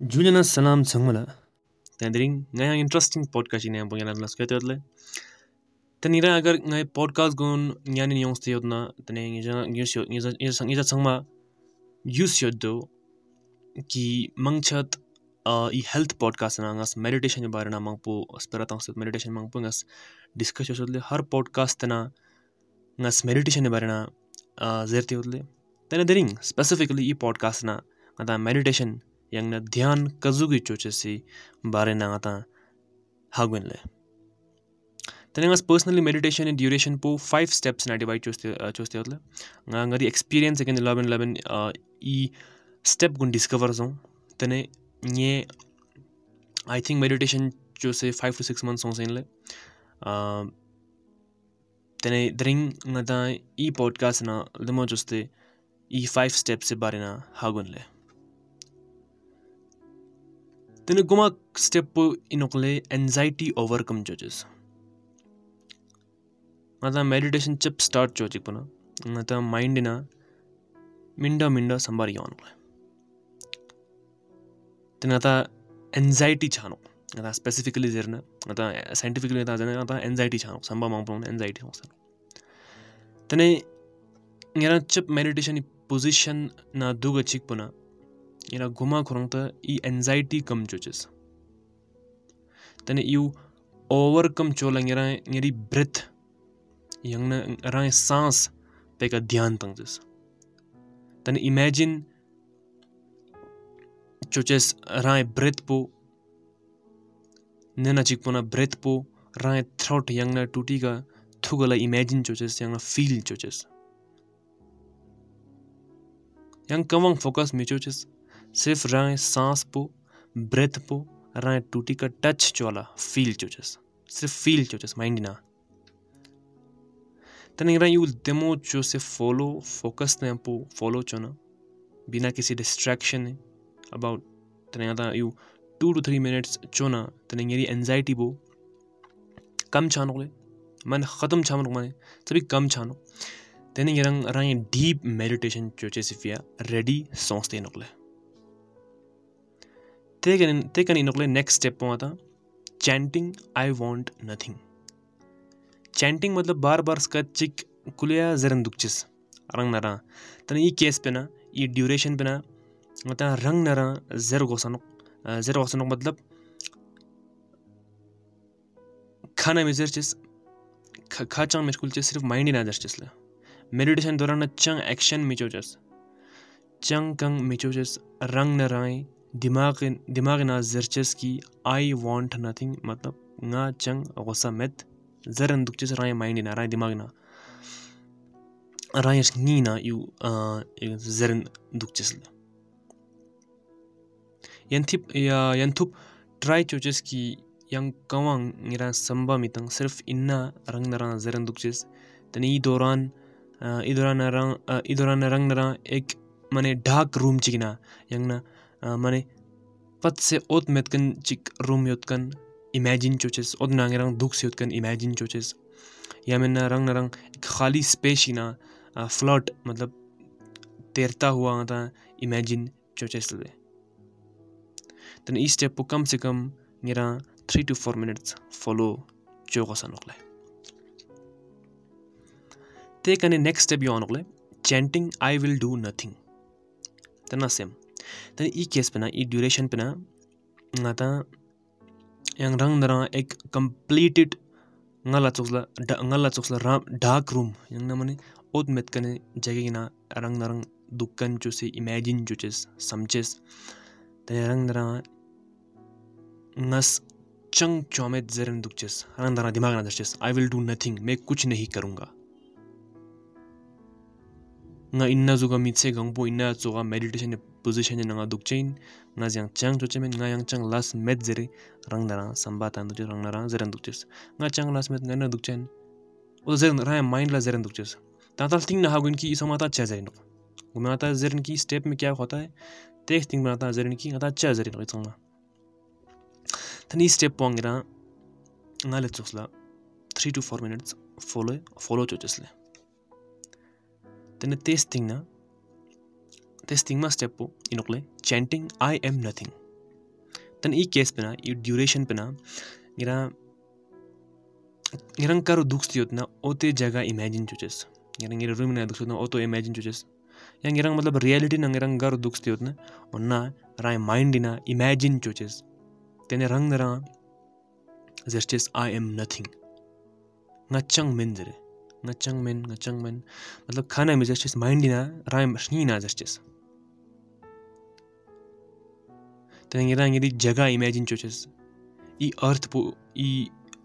जुनना सलाम छङला त्यहाँदेखि नयाँ इन्ट्रेस्टिङ पडकास्ट यहाँ पुगेन लाग्ला क्या त्यसले त्यहाँनिर अगर यहाँ पडकास्ट गुन यहाँनिर आउँछ त्यो न त्यहाँदेखि छङमा यु सोध्दो कि मङ्छत यी हेल्थ पडकास्ट नाङ्गस् मेडिटेसन बारे नमङ्पो अस्पताल आउँछ मेडिटेसन मङ्पुङस् डिस्कस सोध्ले हर पडकास्ट तना मेडिटेशन मेडिटेसन बारे जेर्थ्यो उसले त्यहाँदेखि स्पेसिफिकली यी पडकास्ट न, अन्त मेडिटेसन यंग ना ध्यान कजुगु चोचे सी बारे नाता हागुनले तने गस पर्सनली मेडिटेशन इन ड्यूरेशन पो फाइव स्टेप्स ना डिवाइड चोस्ते चोस्ते होतले। गा गदी एक्सपीरियंस अगेन इलेवन 11 ई स्टेप गुन डिस्कवर जों। तने ये आई थिंक मेडिटेशन जो फाइव टू 6 मंथ्स होसेनले अ तने ड्रिंक गदा ई पॉडकास्ट ना दमो चोस्ते, ई फाइव स्टेप्स से बारे ना हागुन ले। Then guma step inokle anxiety overcome judges. आता मेडिटेशन चिप स्टार्ट चोचिक पुना माइंड ना मिंडा मिंडा संबार यान तेन आता एंजाइटी छानो, आता स्पेसिफिकली जेरना आता साइंटिफिकली आता जने आता एंजाइटी छानो संबा मांग पुना एंजाइटी होसन तने ngira chip meditation position na duga chik puna ira guma khurangta i anxiety kam choches tane you overcome chola ngira ngiri breath yangna rang sans peka dhyan tangjes tane imagine choches rai breath po nena chikpona breath po rai throat yangna tuti ka thugala imagine choches yangna feel choches yang kamang focus mi choches सिर्फ़ राय सांस पो, breath पो राय टूटी का touch चोला, feel चोचस। सिर्फ़ feel चोचस, mind ना। तने राय you demo चो से फॉलो, फोकस ने पो, फॉलो चोना। बिना किसी डिस्ट्रैक्शन अबाउट तने आता you two to three minutes चोना तने येरी एंजाइटी बो कम छानो ले। मन ख़त्म छानो माने सभी कम छानो। तने ये रंग राय डीप मेडिटेशन चोचे सिफिया रेडी सोचते नोले taken taken inokle next step pawata chanting, i want nothing. Chanting मतलब बार बार इसका चिक कुलिया जरन दुखचिस रंग नरा तने ई केस पे ना ई ड्यूरेशन पे ना मतलब रंग नरा जर गोसनो जर गोसनो मतलब खाना में जर चिस खा चंग में कुल सिर्फ़ माइंड ना जर चिस मेडिटेशन दौरान चंग एक्शन मिचो चोचस चंग कंग में चोचस रंग नराई दिमाग दिमाग ना जरचस की आई वांट नथिंग मतलब nga chang gosa met zaran dukches rai mind na rai dimag na rai ni na yu zaran dukches yanthip ya yanthup try choches ki yang kawang ngira samba mitang सिर्फ इन्ना रंग नरा जरन दुखचेस तनी ई दौरान ई दौरान रंग ई दौरान रंग नरा एक माने डार्क रूम चिकना yang na माने पत से ओत मेतकन चिक रूम योतकन इमेजिन चोचेस ओद नांगरंग दुख से योतकन इमेजिन चोचेस या में रंग नरंग एक खाली स्पेस ही ना फ्लॉट मतलब तैरता हुआ था इमेजिन चोचेस ले। तन इस स्टेप को कम से कम, मेरा three to four minutes follow चोगा सनोकले ते कने नेक्स्ट स्टेप यो अनोकले chanting I will do nothing तना same ta i case pena i duration pena nga ta yang rang dara ek completed ngala chuksla ngala chuksla ram dark room. Yang na mane ot met kane jage gina rang narang dukkan chu se imagine chu ches samches ta rang dara ngas chang chomet zerim dukches rang dara dimag na dukches i will do nothing. Main kuch nahi karunga. Nga inna zuga mitse gangpo inna zuga meditation position nga dukchain nga jang chang chochemen nga yang chang last met zeri rang dara samba tan du rang dara zeran dukches nga chang last met nga na dukchen o zeran ra mind la zeran dukches ताताल thing ना हागुन की इसमाता अच्छा जरिन गुमाता जरिन की step में क्या होता है तेज thing बनाता जरिन की आता अच्छा जरिन को इतना तनी step पोंगिरा nga le tsuxla 3 to 4 minutes follow follow chochesle then the testing na तिंग में स्टेप इनोकले चैंटिंग आई एम नथिंग तन ई केस पे ना ई ड्यूरेशन पे ना गिरा गिरंग करो दुख से उतना ओते जगह इमेजिन चुचेस. गिरंग रूम ना दुख से उतना ओतो इमेजिन चुचेस. या गिरंग मतलब रियलिटी ना गिरंग करो दुख से उतना और ना राय माइंड ना इमेजिन चुचेस. तेने रंग ना, जस्टिस आई एम नथिंग नचंग मिंदरे नचंग मिन नचंग मिन. मतलब खाना में जस्टिस माइंड ना राय श्नी ना justice. tene ngerang ngiri jaga imagine choches i earth po i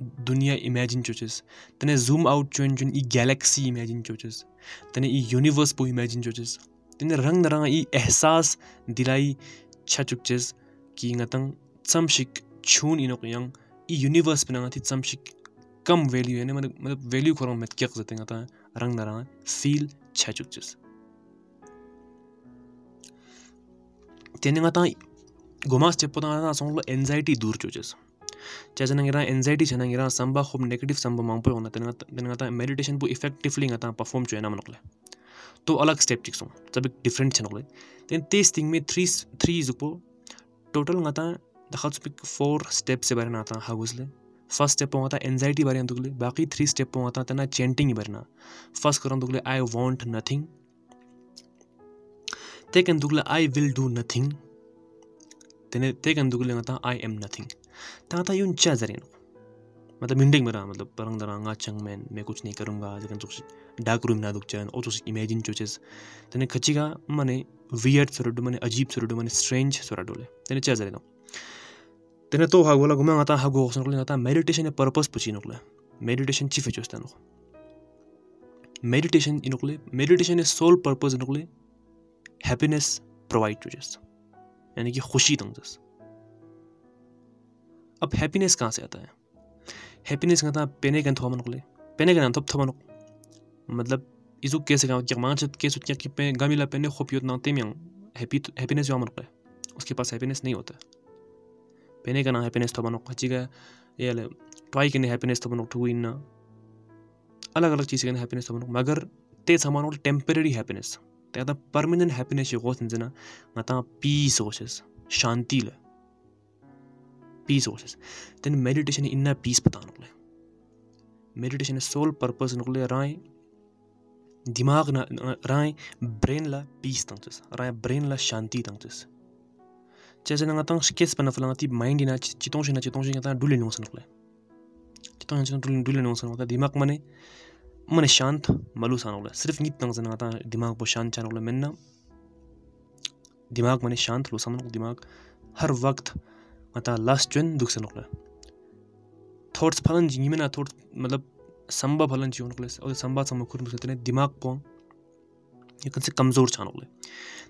दुनिया इमेजिन चोचेस तने जूम आउट चोन चोन ई गैलेक्सी इमेजिन चोचेस तने ई यूनिवर्स पो इमेजिन चोचेस तने रंग नरंग ई एहसास दिलाई छा चुकचेस कि ngатang chamshik chun inok yang ई यूनिवर्स पे ngati chamshik कम वैल्यू है मतलब मतलब वैल्यू खोरंग met क्या करते ngata रंग नरंग फील छा चुकचेस तेने ngata दूर चोचेस चाहे नंगिरा एंजाइटी छ नंगिरा संबा खूब नेगेटिव संबा मांग होना तेन तेन गता मेडिटेशन पु इफेक्टिवली गता परफॉर्म चो ना मनकले तो अलग स्टेप चिक्सो जब डिफरेंट छ नकले तेन तेस थिंग में थ्री थ्री जुपो टोटल गता दखा चुपिक फोर स्टेप से बारे नाता हागुसले फ़र्स्ट स्टेप होता एंजाइटी बारे दुगले बाकी थ्री स्टेप होता तना चेंटिंग बारे फ़र्स्ट करन दुगले आई वांट नथिंग तेकन दुगले आई विल डू नथिंग तेने तेकन दुगले गता आई एम नथिंग ताता यून चा जरिन मतलब मिंडिंग मरा मतलब परंग दरांगा चंग मैन, मैं कुछ नहीं करूँगा, जगन चुक्स डाक रूम ना दुक्चन ओ चुस इमेजिन चुचेस। तने खचिगा मने वियर्ड सरुड, मने अजीब सरुड, मने स्ट्रेंज सरुडोले तने चा जरिन तने तो गुमा आता मेडिटेशन ए पर्पस पुची नकले। मेडिटेशन चिफ चोस्ता नो मेडिटेशन इनकले मेडिटेशन ए सोल पर्पस इनकले हैप्पीनेस प्रोवाइड चुचेस। यानी कि खुशी तंगस अब हैप्पीनेस कहाँ से आता है? हैप्पीनेस कहता है पेने का को ले पेने के का थोप थोड़ा मतलब इजु कैसे का मांग चत कैसे क्या कि पे गामिला पेने खोप योत नाते में हैप्पी हैप्पीनेस जो मनकले उसके पास हैप्पीनेस नहीं होता। पेने का ना हैप्पीनेस थोड़ा मनक हचिगा ये ले ट्राई के हैप्पीनेस थोड़ा मनक ठुइन ना अलग अलग चीज़ के हैप्पीनेस थोड़ा मनक मगर तेज समान temporary happiness ते परमानेंट हैप्पीनेस यो गोस निजना ngata peace होशेस शांति ले peace sources then meditation inna peace पता नकले meditation सोल पर्पस नकले राय दिमाग ना राय ब्रेन ला पीस तंगचस राय ब्रेन ला शांति तंगचस जैसे ना तंग स्केस पना फला ती माइंड ना चितों से ना चितों से ना डुले नो सनकले चितों से डुले डुले नो सनकले दिमाग मने मने शांत मलु सनकले सिर्फ नित तंग जना ता दिमाग बो शांत चनकले मेन्ना दिमाग मने शांत लो समन दिमाग हर वक्त mata last chun duk san nokla thoughts phalan ji ngimena thoughts मतलब संभा फलन जी उनके और संभा सम खुद मुझे तेने दिमाग पो ये कौन से कमजोर छान होले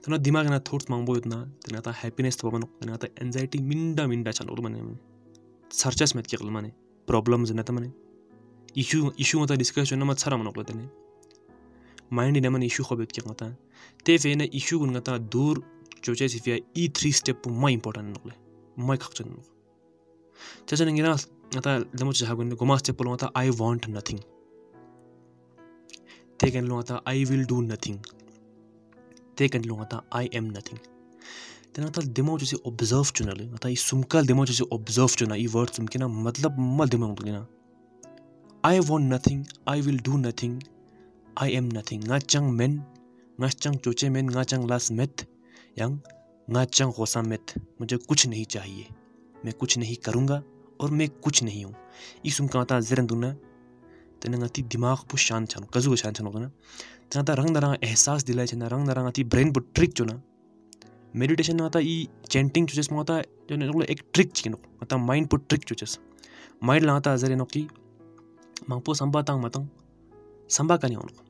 तो ना दिमाग ना थॉट्स मांगबो इतना तेना ता हैप्पीनेस तो बनो तेना ता एंजाइटी मिंडा मिंडा छान होले माने सर्चस में क्या माने प्रॉब्लम्स ना माने इशू इशू मता डिस्कशन ना मत सारा मनो तेने माइंड इन मन इशू खबेत क्या मता ते फेने इशू गुन गता दूर चोचे सिफिया ई थ्री स्टेप मा important नोले mai khakchan mo chacha nang ina ata lemo cha hagun gomas che polo ata i want nothing they can lo ata i will do nothing they can lo ata i am nothing then ata demo जैसे observe चुना ले ata ई सुमकल demo जैसे observe चुना ई word सुमके ना मतलब मल demo तो ना I want nothing, I will do nothing. I am nothing. Nga chang men, nga chang choche men, nga chang las met, yang नाचंग होसा मित मुझे कुछ नहीं चाहिए मैं कुछ नहीं करूँगा और मैं कुछ नहीं हूँ ई सुम कांता जिरन दुना तेने ngati दिमाग पु शांत छन कजु शांत छन होना तना रंग दरंग एहसास दिलाय छन रंग दरंग अति ब्रेन पर ट्रिक चुना मेडिटेशन आता ई चैंटिंग चुचेस माता जो ने एक ट्रिक चिनो माता माइंड पु ट्रिक चुचेस माइंड लाता जरे नो की मांगपो संबा तांग मतंग संबा कनी होनो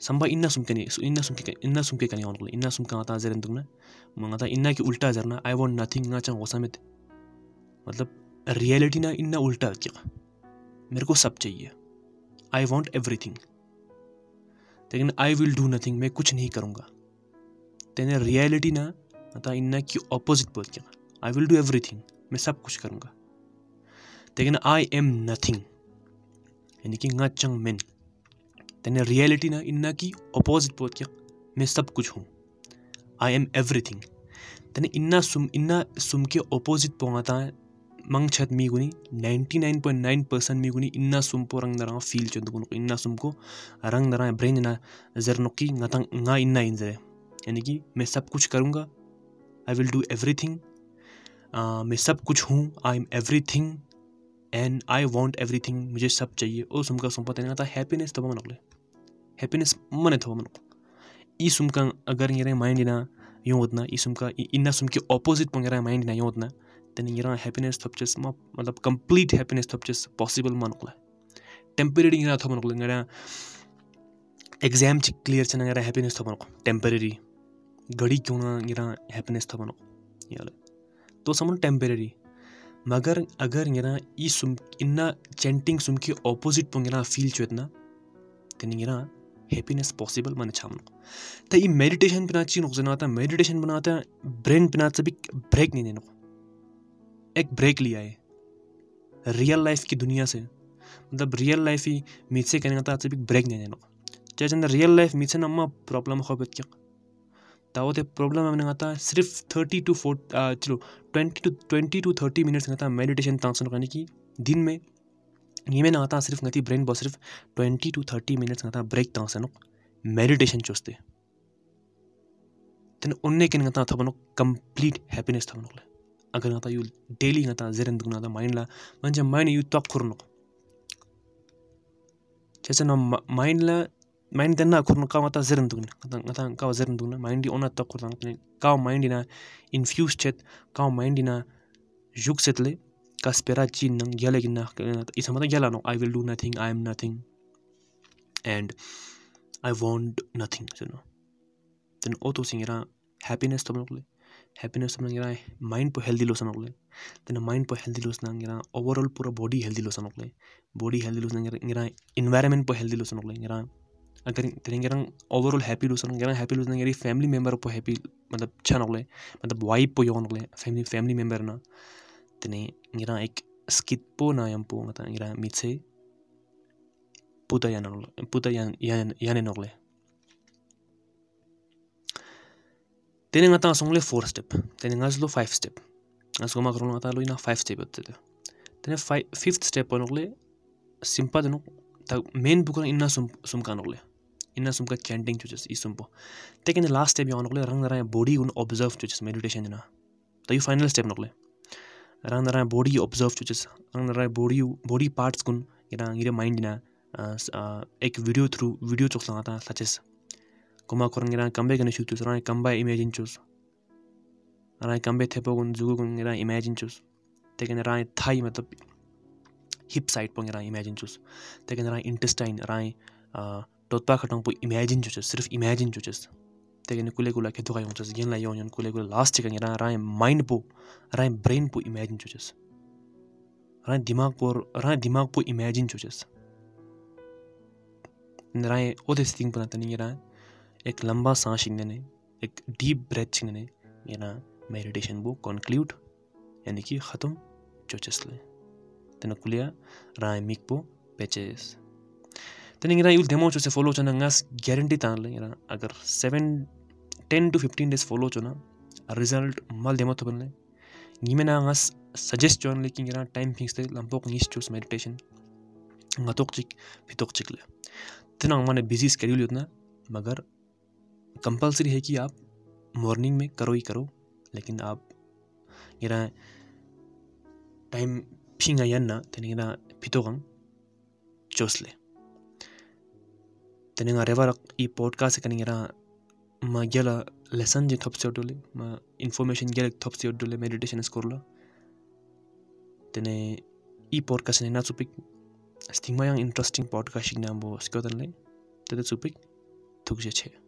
संबा इन्ना सुमके नहीं इन्ना सुमके इन्ना सुमके कनी होनो इन्ना सुमका आता जरे दुना मंगाता इन्ना की उल्टा जरना आई वॉन्ट नथिंग ना चाह वसामित मतलब रियलिटी ना इन्ना उल्टा क्या मेरे को सब चाहिए आई वॉन्ट एवरीथिंग लेकिन आई विल डू नथिंग मैं कुछ नहीं करूँगा तेने रियलिटी ना मता इन्ना की ऑपोजिट बोल क्या आई विल डू एवरीथिंग मैं सब कुछ करूँगा लेकिन आई एम नथिंग यानी कि ना चंग मैन। तेने रियलिटी ना, इन्ना की अपोजिट पोत क्या। मैं सब कुछ हूँ। आई एम एवरी थिंग तेने इन्ना सुम इन्ना सुम के अपोजिट पोता मंग छत मी गुनी ninety nine point nine percent मी गुनी इन्ना सुम पो रंग दरा फील चंद गुन इन्ना सुम को रंग दरा ब्रेन ना जर नुकी ना इन्ना इंजर है। यानी कि मैं सब कुछ करूँगा। I will do every thing मैं सब कुछ हूँ। I am everything and I want everything मुझे सब चाहिए। और सुमका सुमपा तेना था हैप्पीनेस तो मन ले। हैप्पीनेस मन थो मन ई सुमका अगर ये माइंड ना, यूँ उतना ई सुमका इन्ना सुम के ऑपोजिट पंगेरा माइंड ना, यूँ उतना तेने ये हैप्पीनेस तो थप मतलब कंप्लीट हैप्पीनेस थप पॉसिबल मन ले। टेम्परेरी ये थो तो मन ले एग्ज़ाम च क्लियर चेना गया हैप्पीनेस थो मन घड़ी क्यों ना ये हैप्पीनेस थो तो, तो समझ टेम्परेरी मगर अगर गिरा ई सुम, इन्ना चेंटिंग सुम के ऑपोजिट पों गिरा फील चो इतना तेनी गिरा हैप्पीनेस पॉसिबल मन छाम तो ये मेडिटेशन बिना चीज़ नुकसान आता मेडिटेशन बनाता ब्रेन बिना भी ब्रेक नहीं देना। एक ब्रेक लिया है रियल लाइफ की दुनिया से। मतलब रियल लाइफ ही से कहने का भी ब्रेक नहीं देना। चाहे रियल लाइफ से नम्मा प्रॉब्लम हो क्या तावते प्रॉब्लम मैंने आता सिर्फ़ थर्टी टू फोर चलो twenty to twenty to thirty minutes आता मेडिटेशन तांसन करने की। दिन में, ये में आता सिर्फ़ गति ब्रेन बस सिर्फ़ ट्वेंटी टू थर्टी मिनट्स आता ब्रेक तांसन मेडिटेशन चूस्ते। तेन उन्ने के था था बनो कंप्लीट हैप्पीनेस था बनो अगर आता यू डेली आता जेरन दुगना माइंड ला म्हणजे माइंड यू तॉक करू, नको। जैसे ना माइंड ला माइंड त्यांना करू का आता जेरन दुगना आता आता का जेरन दुगना माइंड ओना तॉक करू का माइंड इना इन्फ्यूज चेत का माइंड इना युग सेतले का स्पेरा ची नंग गेले गिना इसा no I will do nothing I am nothing and I want nothing you know. Then auto singira happiness to happiness नंगिरा mind पो हेल्दी लोसन होगले तेना माइंड पो हेल्दी लोस नंगिरा ओवरऑल पूरा बॉडी हेल्दी लोसन होगले बॉडी हेल्दी लोस नंगिरा इन्वायरमेंट पो हेल्दी लोसन होगले ngira अगर तेरे overall happy lotion ngira happy lotion ngira family member पो हैप्पी मतलब छन होगले मतलब वाइब पो योन होगले फैमिली फैमिली मेंबर ना तेने ngira एक स्किट पो ना यम पो ngata ngira mitse puta yan puta yan yan yan होगले Tene nga tanga songle four step. Tene nga zlo five step. Nga soma karo nga talo ina five step yotte. Tene fifth step onogle simpa deno ta main bukra inna sum sum kanogle. Inna sum ka chanting chuches i sumpo. Tekin last step yonogle rang nara body un observe chuches meditation dena. Ta yu final step nogle. Rang nara body observe chuches. Rang nara body body parts kun ira ngire mind na एक video through video चोक संगाता सचेस kuma korangira kambe gane shutus rai kamba imagine chus rai kambe thepo gun jugu gun rai imagine chus tekin rai thai matlab hip side pong rai imagine chus tekin rai intestine rai totpa khatong po imagine chus sirf imagine chus tekin kule kula ke dukai chus gen la yon kule kula last chikan rai rai mind po rai brain po imagine chus rai dimag po rai dimag po imagine chus rai odes thing pona tani rai एक लंबा सांस छीनने एक deep breath छीनने मेरा meditation वो conclude यानी कि ख़त्म चोचसले तेना कुलिया राय मिक पो पेचेस तेने गिरा यूल डेमो चोसे फॉलो चना ngas guarantee tan le gira agar 7 10 to 15 days follow chona result mal demo to banle ngimena ngas suggest chon le kingira time fix te lampok nis choose meditation ngatok chik pitok chik le तेना माने busy schedule होतना मगर compulsory है कि आप morning में करो ही करो लेकिन आप yanna tene ngira pitogang chosle tene nga rewa rak i e podcast ka ningira ma gela lesson je thop sodule ma information gela thop sodule meditation skorla tene i podcast ne na supik stigma yang interesting podcast shigna bo skodan le tede supik thukje che.